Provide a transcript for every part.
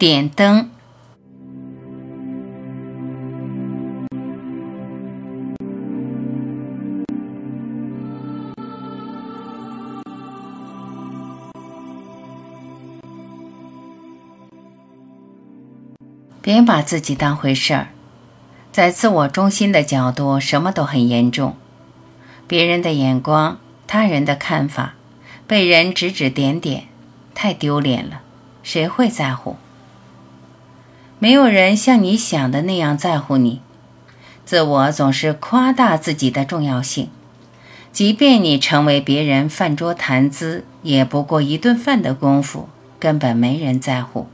点灯。别把自己当回事儿，在自我中心的角度，什么都很严重。别人的眼光，他人的看法，被人指指点点，太丢脸了。谁会在乎？没有人像你想的那样在乎你。自我总是夸大自己的重要性，即便你成为别人饭桌谈资，也不过一顿饭的功夫，根本没人在乎。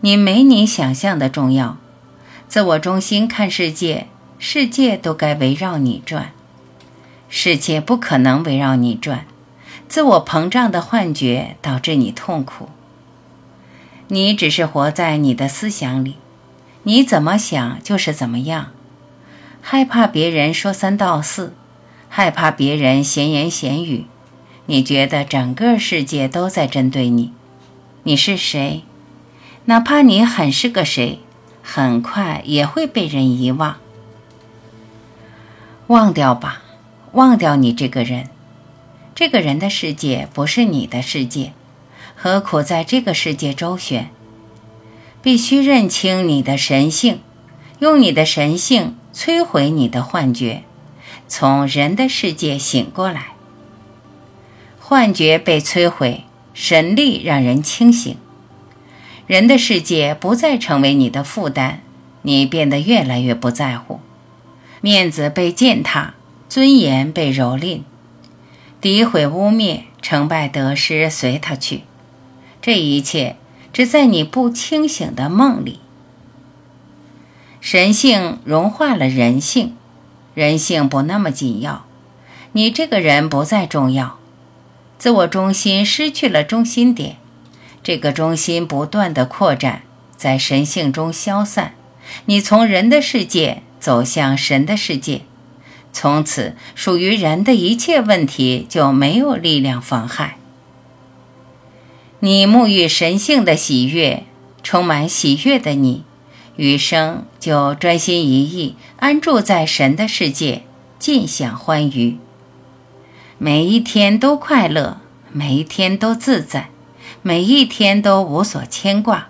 你没你想象的重要。自我中心看世界，世界都该围绕你转，世界不可能围绕你转。自我膨胀的幻觉导致你痛苦。你只是活在你的思想里，你怎么想就是怎么样。害怕别人说三道四，害怕别人闲言闲语，你觉得整个世界都在针对你。你是谁？哪怕你很是个谁，很快也会被人遗忘。忘掉吧，忘掉你这个人。这个人的世界不是你的世界，何苦在这个世界周旋？必须认清你的神性，用你的神性摧毁你的幻觉，从人的世界醒过来。幻觉被摧毁，神力让人清醒。人的世界不再成为你的负担，你变得越来越不在乎，面子被践踏，尊严被蹂躏，诋毁污蔑，成败得失随他去，这一切只在你不清醒的梦里。神性融化了人性，人性不那么紧要，你这个人不再重要，自我中心失去了中心点。这个中心不断的扩展，在神性中消散。你从人的世界走向神的世界，从此属于人的一切问题就没有力量妨害。你沐浴神性的喜悦，充满喜悦的你，余生就专心一意安住在神的世界，尽享欢愉。每一天都快乐，每一天都自在。每一天都无所牵挂，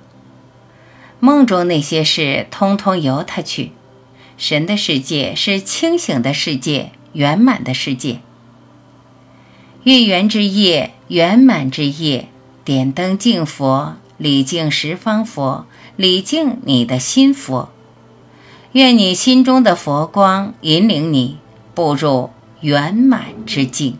梦中那些事通通由他去。神的世界是清醒的世界，圆满的世界。月圆之夜，圆满之夜，点灯敬佛，礼敬十方佛，礼敬你的心佛。愿你心中的佛光引领你步入圆满之境。